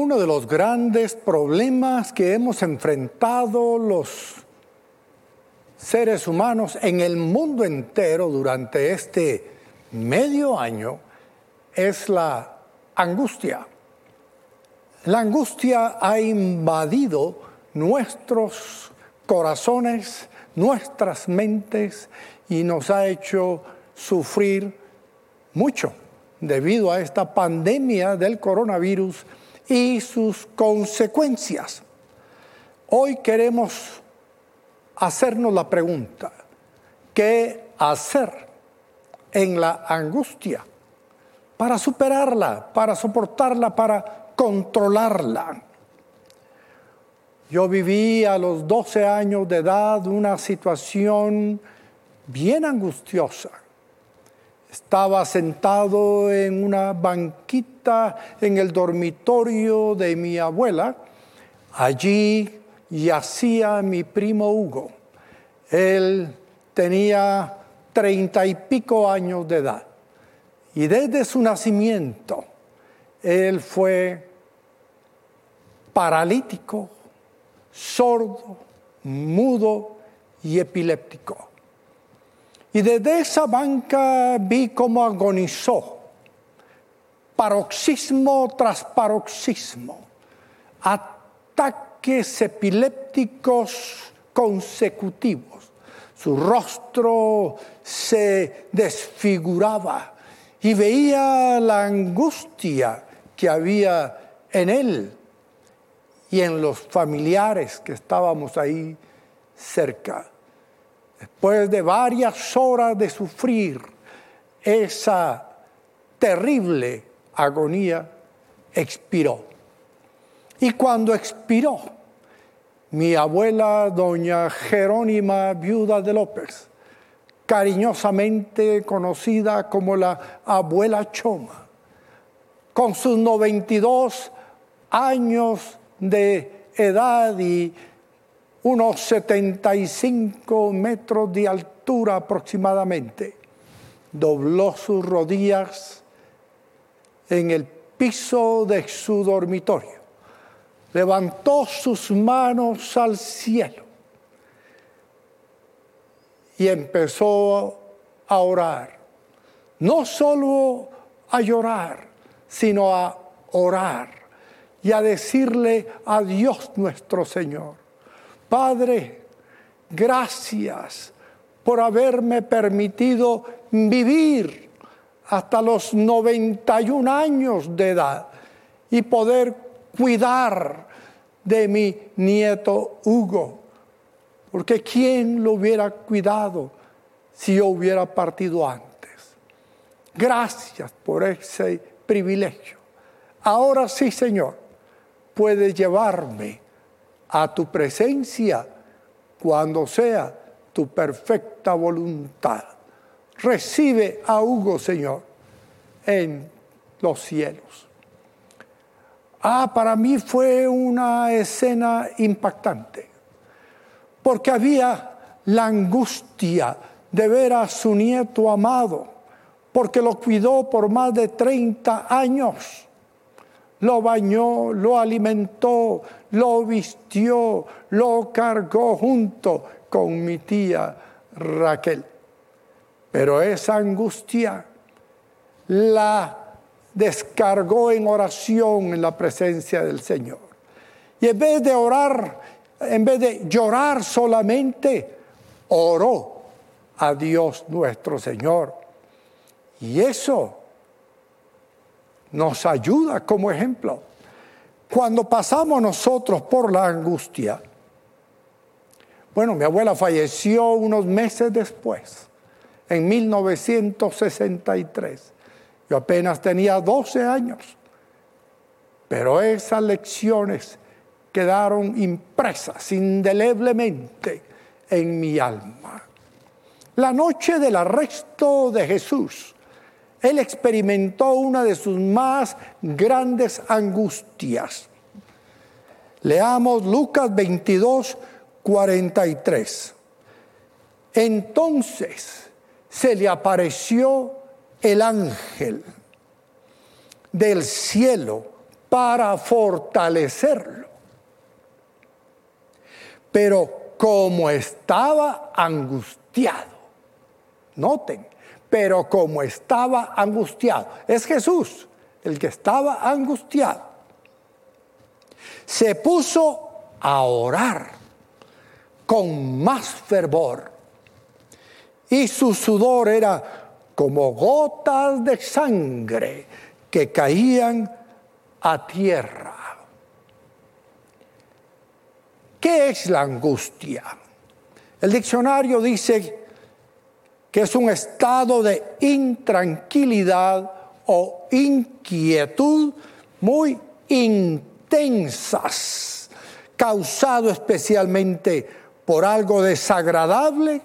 Uno de los grandes problemas que hemos enfrentado los seres humanos en el mundo entero durante este medio año es la angustia. La angustia ha invadido nuestros corazones, nuestras mentes y nos ha hecho sufrir mucho debido a esta pandemia del coronavirus y sus consecuencias. Hoy queremos hacernos la pregunta, ¿qué hacer en la angustia para superarla, para soportarla, para controlarla? Yo viví a los 12 años de edad una situación bien angustiosa estaba sentado en una banquita en el dormitorio de mi abuela. Allí yacía mi primo Hugo. Él tenía treinta y pico años de edad. Y desde su nacimiento, él fue paralítico, sordo, mudo y epiléptico. Y desde esa banca vi cómo agonizó, paroxismo tras paroxismo, ataques epilépticos consecutivos. Su rostro se desfiguraba y veía la angustia que había en él y en los familiares que estábamos ahí cerca después de varias horas de sufrir esa terrible agonía, expiró. Y cuando expiró, mi abuela, doña Jerónima, viuda de López, cariñosamente conocida como la abuela Choma, con sus 92 años de edad y unos 75 metros de altura aproximadamente, dobló sus rodillas en el piso de su dormitorio, levantó sus manos al cielo y empezó a orar, no solo a llorar, sino a orar y a decirle a Dios nuestro Señor Padre, gracias por haberme permitido vivir hasta los 91 años de edad y poder cuidar de mi nieto Hugo. Porque ¿quién lo hubiera cuidado si yo hubiera partido antes? Gracias por ese privilegio. Ahora sí, Señor, puedes llevarme a tu presencia cuando sea tu perfecta voluntad. Recibe a Hugo, Señor, en los cielos. Ah, para mí fue una escena impactante, porque había la angustia de ver a su nieto amado, porque lo cuidó por más de 30 años lo bañó, lo alimentó, lo vistió, lo cargó junto con mi tía Raquel. Pero esa angustia la descargó en oración en la presencia del Señor. Y en vez de orar, en vez de llorar solamente, oró a Dios nuestro Señor. Y eso nos ayuda como ejemplo. Cuando pasamos nosotros por la angustia, bueno, mi abuela falleció unos meses después, en 1963. Yo apenas tenía 12 años, pero esas lecciones quedaron impresas indeleblemente en mi alma. La noche del arresto de Jesús, él experimentó una de sus más grandes angustias. Leamos Lucas 22, 43. Entonces se le apareció el ángel del cielo para fortalecerlo. Pero como estaba angustiado, noten, pero como estaba angustiado, es Jesús el que estaba angustiado, se puso a orar con más fervor y su sudor era como gotas de sangre que caían a tierra. ¿Qué es la angustia? El diccionario dice es un estado de intranquilidad o inquietud muy intensas, causado especialmente por algo desagradable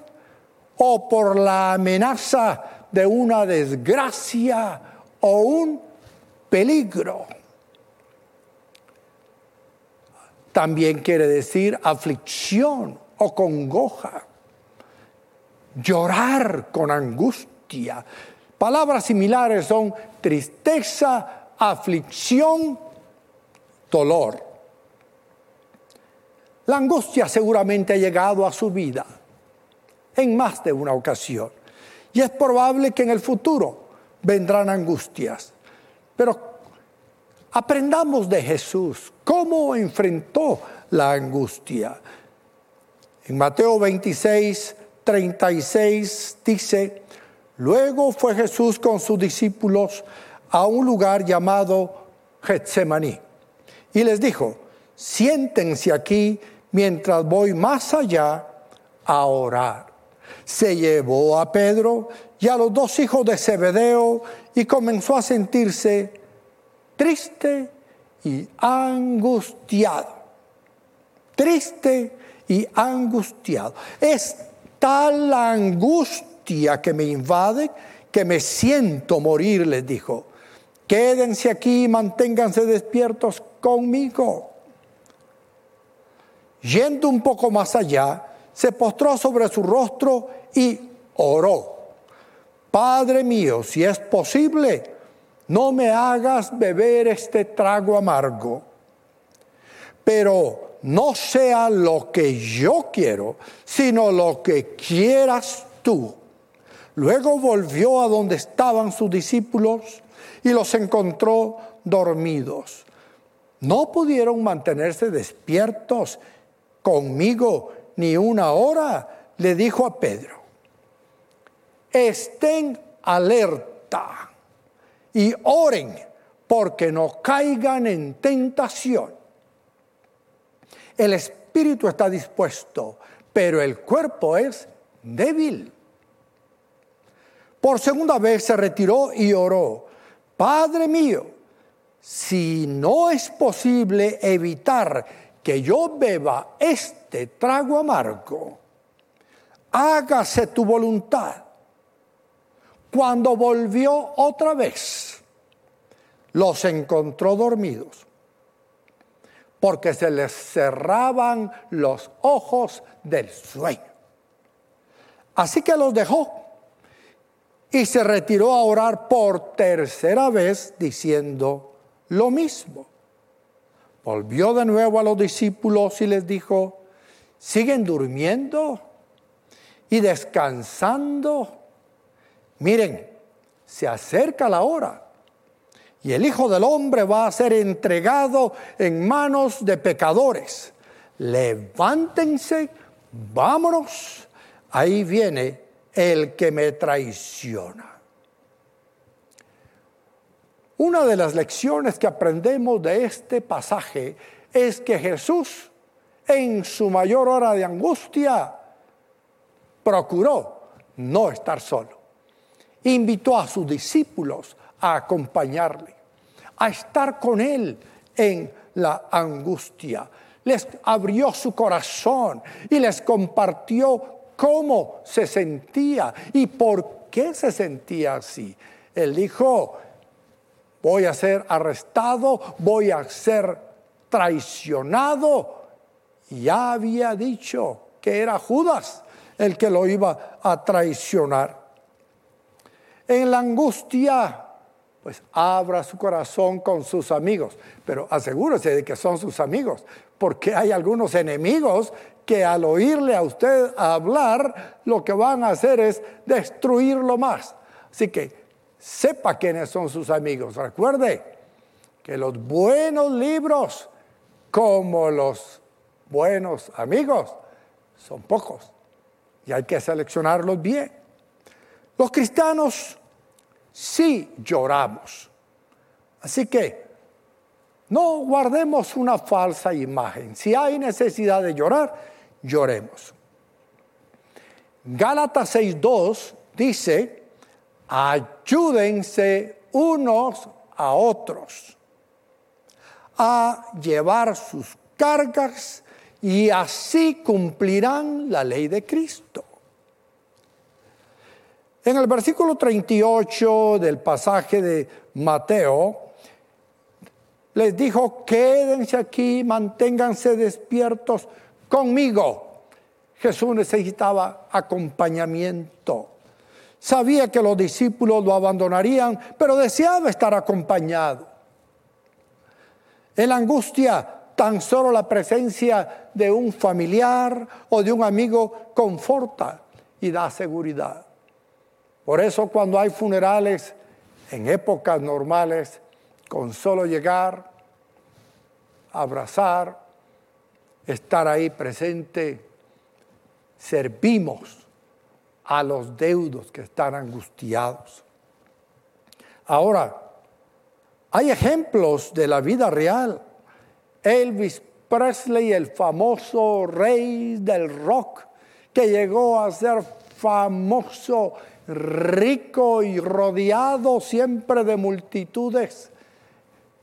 o por la amenaza de una desgracia o un peligro. También quiere decir aflicción o congoja, llorar con angustia. Palabras similares son tristeza, aflicción, dolor. La angustia seguramente ha llegado a su vida en más de una ocasión. Y es probable que en el futuro vendrán angustias. Pero aprendamos de Jesús cómo enfrentó la angustia. En Mateo 26, 36 dice, luego fue Jesús con sus discípulos a un lugar llamado Getsemaní y les dijo, siéntense aquí mientras voy más allá a orar se llevó a Pedro y a los dos hijos de Zebedeo y comenzó a sentirse triste y angustiado. Triste y angustiado. Es tal la angustia que me invade que me siento morir, les dijo. Quédense aquí y manténganse despiertos conmigo. Yendo un poco más allá, se postró sobre su rostro y oró. Padre mío, si es posible, no me hagas beber este trago amargo, pero no sea lo que yo quiero, sino lo que quieras tú. Luego volvió a donde estaban sus discípulos y los encontró dormidos. No pudieron mantenerse despiertos conmigo ni una hora, le dijo a Pedro, estén alerta y oren porque no caigan en tentación. El espíritu está dispuesto, pero el cuerpo es débil. Por segunda vez se retiró y oró, Padre mío, si no es posible evitar que yo beba este trago amargo, hágase tu voluntad. Cuando volvió otra vez, los encontró dormidos, porque se les cerraban los ojos del sueño. Así que los dejó y se retiró a orar por tercera vez diciendo lo mismo. Volvió de nuevo a los discípulos y les dijo, ¿siguen durmiendo y descansando? Miren, se acerca la hora y el Hijo del Hombre va a ser entregado en manos de pecadores. Levántense, vámonos. Ahí viene el que me traiciona. Una de las lecciones que aprendemos de este pasaje es que Jesús, en su mayor hora de angustia, procuró no estar solo. Invitó a sus discípulos a acompañarle, a estar con él en la angustia. Les abrió su corazón y les compartió cómo se sentía y por qué se sentía así. Él dijo, voy a ser arrestado, voy a ser traicionado. Ya había dicho que era Judas el que lo iba a traicionar. En la angustia pues abra su corazón con sus amigos, pero asegúrese de que son sus amigos, porque hay algunos enemigos que al oírle a usted hablar, lo que van a hacer es destruirlo más. Así que sepa quiénes son sus amigos. Recuerde que los buenos libros, como los buenos amigos, son pocos y hay que seleccionarlos bien. Los cristianos sí lloramos. Así que no guardemos una falsa imagen. Si hay necesidad de llorar, lloremos. Gálatas 6.2 dice, ayúdense unos a otros a llevar sus cargas y así cumplirán la ley de Cristo. En el versículo 38 del pasaje de Mateo, les dijo, quédense aquí, manténganse despiertos conmigo. Jesús necesitaba acompañamiento. Sabía que los discípulos lo abandonarían, pero deseaba estar acompañado. En la angustia, tan solo la presencia de un familiar o de un amigo conforta y da seguridad. Por eso cuando hay funerales en épocas normales, con solo llegar, abrazar, estar ahí presente, servimos a los deudos que están angustiados. Ahora, hay ejemplos de la vida real. Elvis Presley, el famoso rey del rock, que llegó a ser famoso, rico y rodeado siempre de multitudes,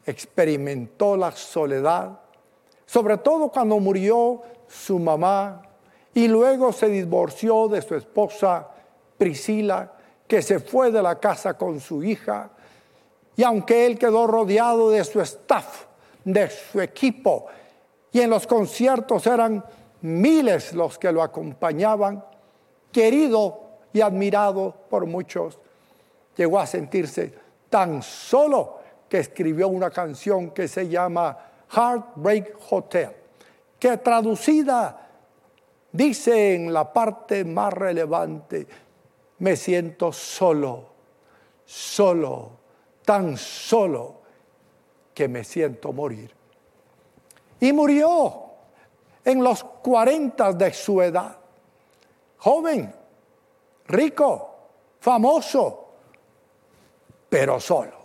experimentó la soledad, sobre todo cuando murió su mamá y luego se divorció de su esposa Priscila, que se fue de la casa con su hija y aunque él quedó rodeado de su staff, de su equipo, y en los conciertos eran miles los que lo acompañaban, querido y admirado por muchos, llegó a sentirse tan solo que escribió una canción que se llama Heartbreak Hotel, que traducida dice en la parte más relevante, me siento solo, solo tan solo que me siento morir. Y murió en los 40 de su edad, joven, rico, famoso, pero solo.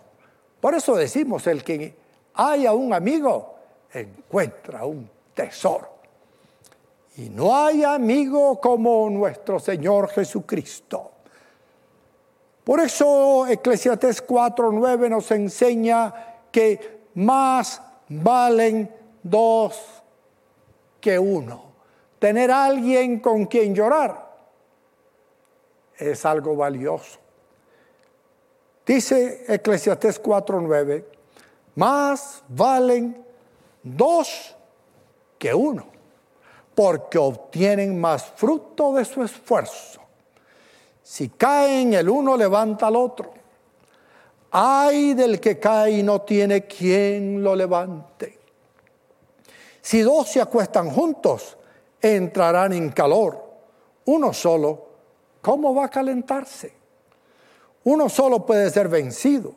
Por eso decimos, el que haya un amigo, encuentra un tesoro. Y no hay amigo como nuestro Señor Jesucristo por eso Eclesiastés 4:9 nos enseña que más valen dos que uno. Tener alguien con quien llorar es algo valioso. Dice Eclesiastés 4:9, más valen dos que uno, porque obtienen más fruto de su esfuerzo. Si caen, el uno levanta al otro. Ay del que cae y no tiene quien lo levante. Si dos se acuestan juntos, entrarán en calor. Uno solo, ¿cómo va a calentarse? Uno solo puede ser vencido,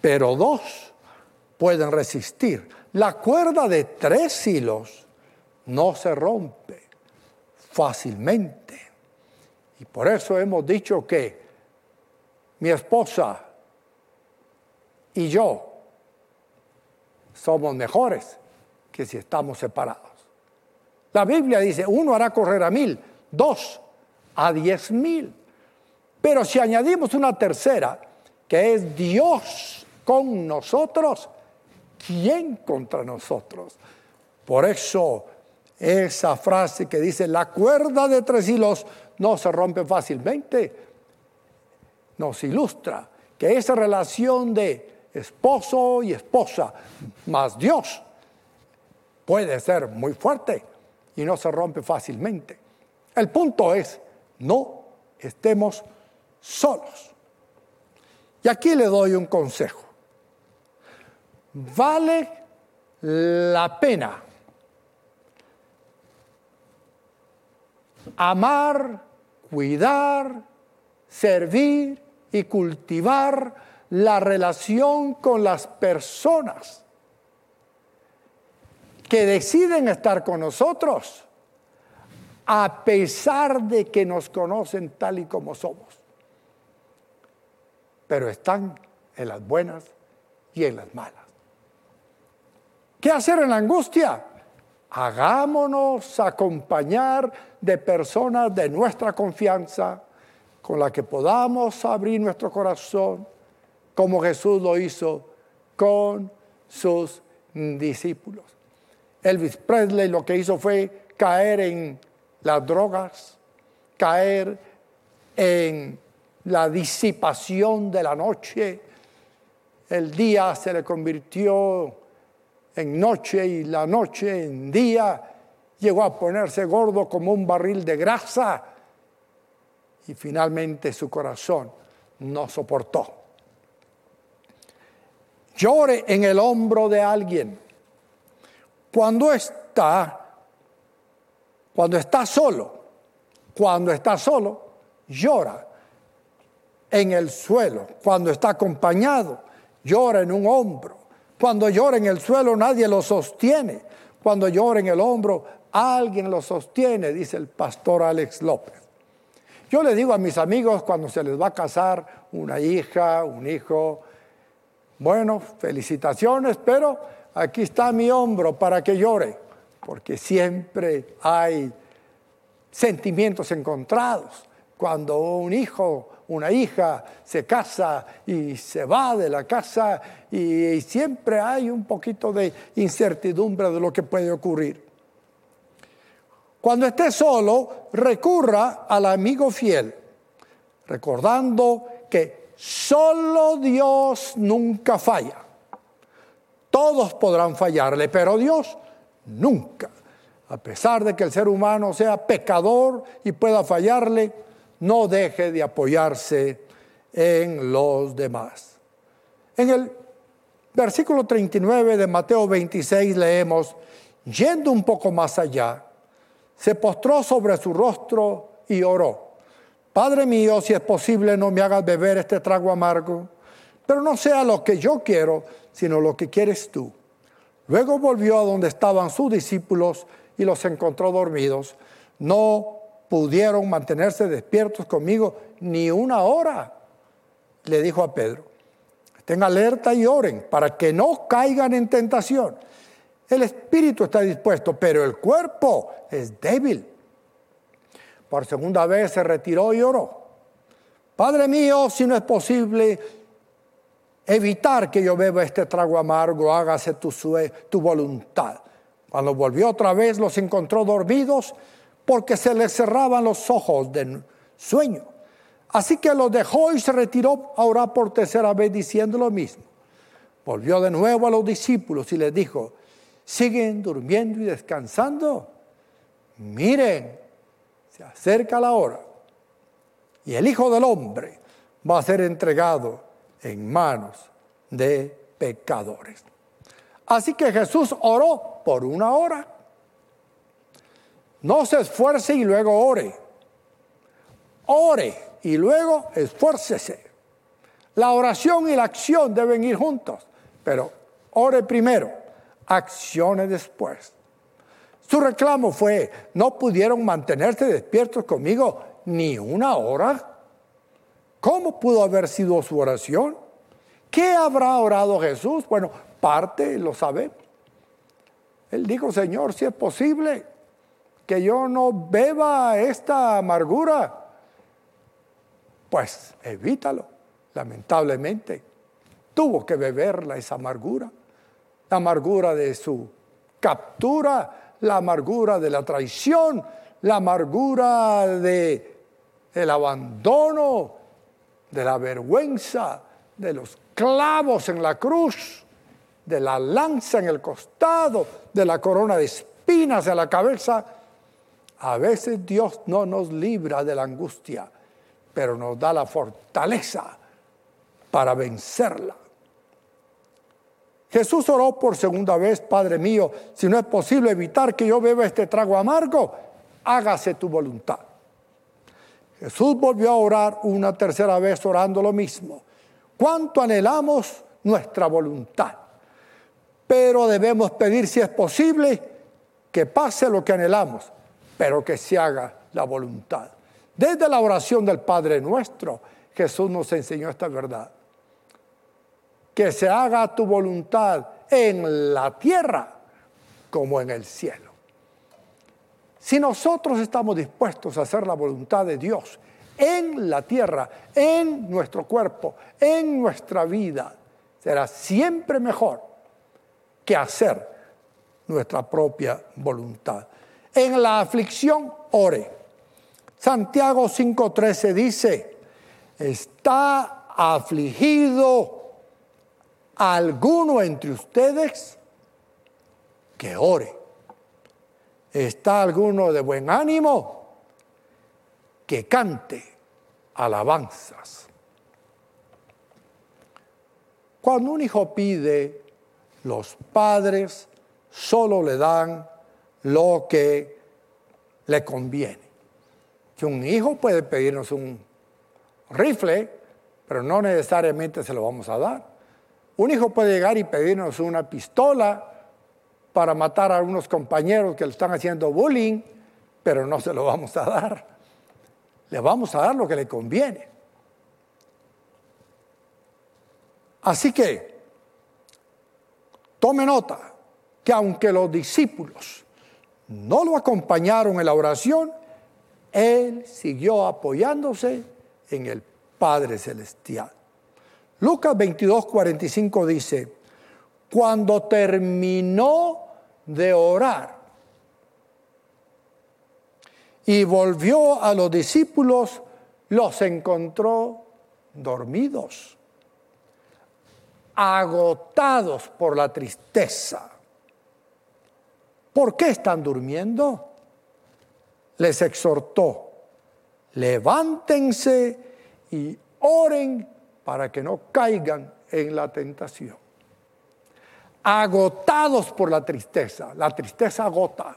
pero dos pueden resistir. La cuerda de tres hilos no se rompe fácilmente. Y por eso hemos dicho que mi esposa y yo somos mejores que si estamos separados. La Biblia dice, uno hará correr a mil, dos a diez mil. Pero si añadimos una tercera, que es Dios con nosotros, ¿quién contra nosotros? Por eso esa frase que dice, la cuerda de tres hilos no se rompe fácilmente, nos ilustra que esa relación de esposo y esposa más Dios puede ser muy fuerte y no se rompe fácilmente. El punto es, no estemos solos. Y aquí le doy un consejo. Vale la pena amar, cuidar, servir y cultivar la relación con las personas que deciden estar con nosotros a pesar de que nos conocen tal y como somos. Pero están en las buenas y en las malas. ¿Qué hacer en la angustia? Hagámonos acompañar de personas de nuestra confianza con las que podamos abrir nuestro corazón como Jesús lo hizo con sus discípulos. Elvis Presley lo que hizo fue caer en las drogas, caer en la disipación de la noche. El día se le convirtió en noche y la noche en día. Llegó a ponerse gordo como un barril de grasa y finalmente su corazón no soportó llore en el hombro de alguien. Cuando está, cuando está solo, cuando está solo, llora en el suelo. Cuando está acompañado, llora en un hombro. Cuando llora en el suelo, nadie lo sostiene. Cuando llora en el hombro, alguien lo sostiene, dice el pastor Alex López. Yo le digo a mis amigos cuando se les va a casar una hija, un hijo, bueno, felicitaciones, pero aquí está mi hombro para que llore, porque siempre hay sentimientos encontrados. Cuando un hijo, una hija se casa y se va de la casa y, siempre hay un poquito de incertidumbre de lo que puede ocurrir. Cuando esté solo, recurra al amigo fiel, recordando que Solo Dios nunca falla. Todos podrán fallarle, pero Dios nunca. A pesar de que el ser humano sea pecador y pueda fallarle, no deje de apoyarse en los demás. En el versículo 39 de Mateo 26 leemos, yendo un poco más allá, se postró sobre su rostro y oró. Padre mío, si es posible, no me hagas beber este trago amargo, pero no sea lo que yo quiero, sino lo que quieres tú. Luego volvió a donde estaban sus discípulos y los encontró dormidos. No pudieron mantenerse despiertos conmigo ni una hora, le dijo a Pedro. Estén alerta y oren para que no caigan en tentación. El espíritu está dispuesto, pero el cuerpo es débil. Por segunda vez se retiró y oró. Padre mío, si no es posible evitar que yo beba este trago amargo, hágase tu, voluntad. Cuando volvió otra vez los encontró dormidos porque se les cerraban los ojos de sueño. Así que los dejó y se retiró a orar por tercera vez diciendo lo mismo. Volvió de nuevo a los discípulos y les dijo, ¿siguen durmiendo y descansando? Miren, se acerca la hora y el Hijo del Hombre va a ser entregado en manos de pecadores. Así que Jesús oró por una hora. No se esfuerce y luego ore. Ore y luego esfuércese. La oración y la acción deben ir juntos, pero ore primero, accione después. Su reclamo fue, no pudieron mantenerse despiertos conmigo ni una hora. ¿Cómo pudo haber sido su oración? ¿Qué habrá orado Jesús? Bueno, parte lo sabemos. Él dijo, Señor, si es posible que yo no beba esta amargura, pues evítalo, lamentablemente. Tuvo que beberla esa amargura, la amargura de su captura, la amargura de la traición, la amargura de el abandono, de la vergüenza, de los clavos en la cruz, de la lanza en el costado, de la corona de espinas en la cabeza. A veces Dios no nos libra de la angustia, pero nos da la fortaleza para vencerla. Jesús oró por segunda vez, Padre mío, si no es posible evitar que yo beba este trago amargo, hágase tu voluntad. Jesús volvió a orar una tercera vez orando lo mismo. ¿Cuánto anhelamos nuestra voluntad? Pero debemos pedir si es posible que pase lo que anhelamos, pero que se haga la voluntad. Desde la oración del Padre nuestro, Jesús nos enseñó esta verdad que se haga tu voluntad en la tierra como en el cielo. Si nosotros estamos dispuestos a hacer la voluntad de Dios en la tierra, en nuestro cuerpo, en nuestra vida, será siempre mejor que hacer nuestra propia voluntad. En la aflicción, ore. Santiago 5:13 dice, está afligido alguno entre ustedes que ore. ¿Está alguno de buen ánimo? Que cante alabanzas. Cuando un hijo pide, los padres solo le dan lo que le conviene. Que un hijo puede pedirnos un rifle, pero no necesariamente se lo vamos a dar. Un hijo puede llegar y pedirnos una pistola para matar a algunos compañeros que le están haciendo bullying, pero no se lo vamos a dar. Le vamos a dar lo que le conviene. Así que, tome nota que aunque los discípulos no lo acompañaron en la oración, él siguió apoyándose en el Padre Celestial. Lucas 22, 45 dice, cuando terminó de orar y volvió a los discípulos, los encontró dormidos, agotados por la tristeza. ¿Por qué están durmiendo? Les exhortó, levántense y oren para que no caigan en la tentación. Agotados por la tristeza. La tristeza agota.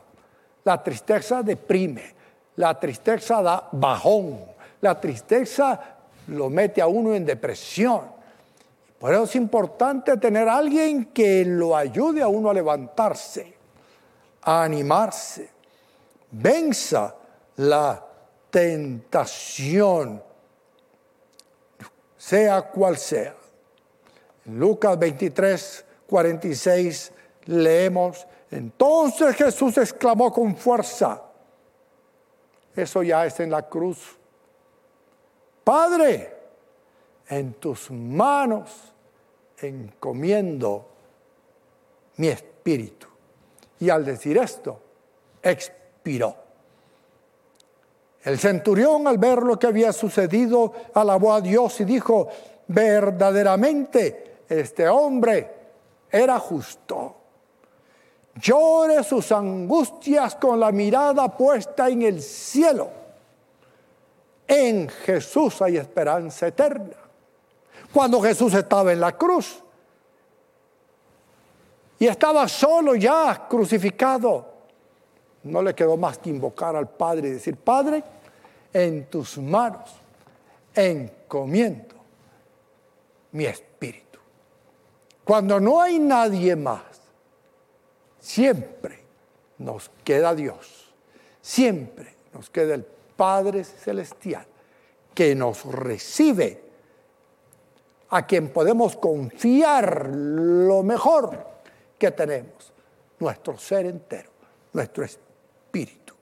La tristeza deprime. La tristeza da bajón. La tristeza lo mete a uno en depresión. Por eso es importante tener a alguien que lo ayude a uno a levantarse, a animarse. Venza la tentación sea cual sea. Lucas 23, 46 leemos, entonces Jesús exclamó con fuerza, eso ya es en la cruz, Padre, en tus manos encomiendo mi espíritu. Y al decir esto, expiró. El centurión al ver lo que había sucedido alabó a Dios y dijo, verdaderamente este hombre era justo. Llore sus angustias con la mirada puesta en el cielo. En Jesús hay esperanza eterna. Cuando Jesús estaba en la cruz y estaba solo ya crucificado, no le quedó más que invocar al Padre y decir, Padre, en tus manos encomiendo mi espíritu. Cuando no hay nadie más, siempre nos queda Dios, siempre nos queda el Padre Celestial que nos recibe, a quien podemos confiar lo mejor que tenemos, nuestro ser entero, nuestro espíritu.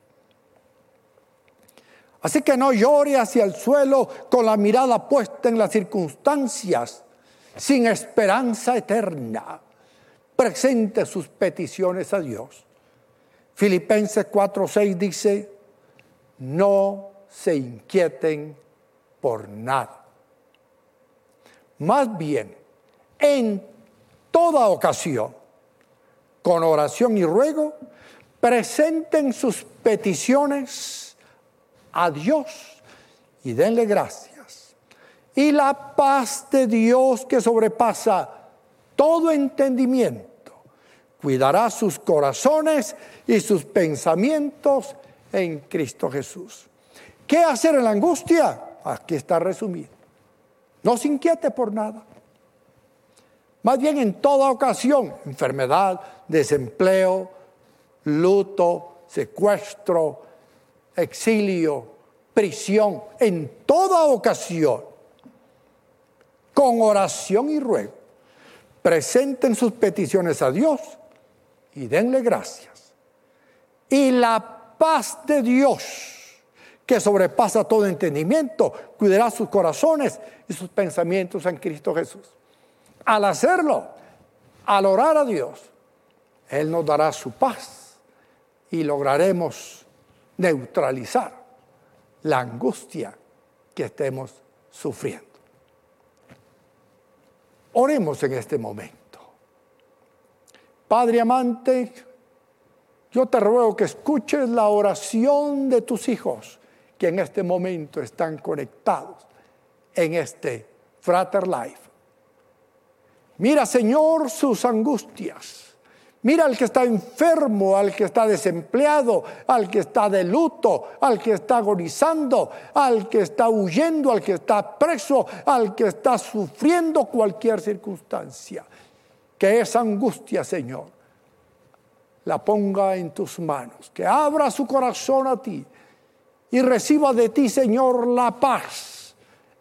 Así que no llore hacia el suelo con la mirada puesta en las circunstancias, sin esperanza eterna. Presente sus peticiones a Dios. Filipenses 4:6 dice, no se inquieten por nada. Más bien, en toda ocasión, con oración y ruego, presenten sus peticiones a Dios y denle gracias. Y la paz de Dios que sobrepasa todo entendimiento, cuidará sus corazones y sus pensamientos en Cristo Jesús. ¿Qué hacer en la angustia? Aquí está resumido. No se inquiete por nada. Más bien en toda ocasión, enfermedad, desempleo, luto, secuestro, exilio, prisión, en toda ocasión, con oración y ruego, presenten sus peticiones a Dios y denle gracias. Y la paz de Dios, que sobrepasa todo entendimiento, cuidará sus corazones y sus pensamientos en Cristo Jesús. Al hacerlo, al orar a Dios, Él nos dará su paz y lograremos neutralizar la angustia que estemos sufriendo. Oremos en este momento. Padre amante, yo te ruego que escuches la oración de tus hijos que en este momento están conectados en este Frater Life. Mira, Señor, sus angustias. Mira al que está enfermo, al que está desempleado, al que está de luto, al que está agonizando, al que está huyendo, al que está preso, al que está sufriendo cualquier circunstancia. Que esa angustia, Señor, la ponga en tus manos, que abra su corazón a ti y reciba de ti, Señor, la paz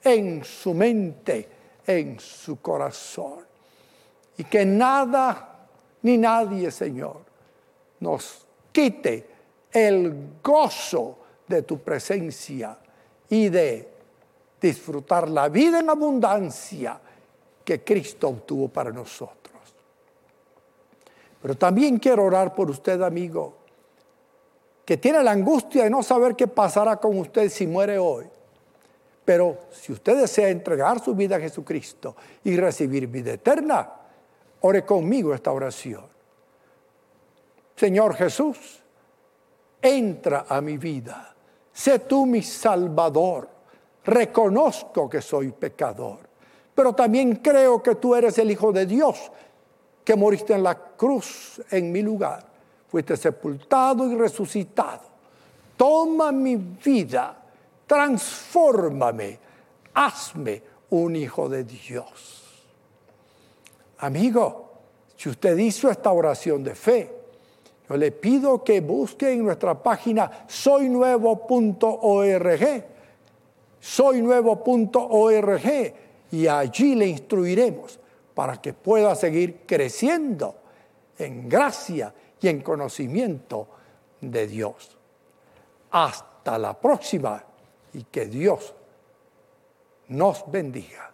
en su mente, en su corazón. Y que nada ni nadie, Señor, nos quite el gozo de tu presencia y de disfrutar la vida en abundancia que Cristo obtuvo para nosotros. Pero también quiero orar por usted, amigo, que tiene la angustia de no saber qué pasará con usted si muere hoy. Pero si usted desea entregar su vida a Jesucristo y recibir vida eterna, Ore conmigo esta oración. Señor Jesús, entra a mi vida. Sé tú mi salvador. Reconozco que soy pecador. Pero también creo que tú eres el Hijo de Dios, que moriste en la cruz en mi lugar. Fuiste sepultado y resucitado. Toma mi vida, transfórmame, hazme un hijo de Dios. Amigo, si usted hizo esta oración de fe, yo le pido que busque en nuestra página soynuevo.org, soynuevo.org, y allí le instruiremos para que pueda seguir creciendo en gracia y en conocimiento de Dios. Hasta la próxima y que Dios nos bendiga.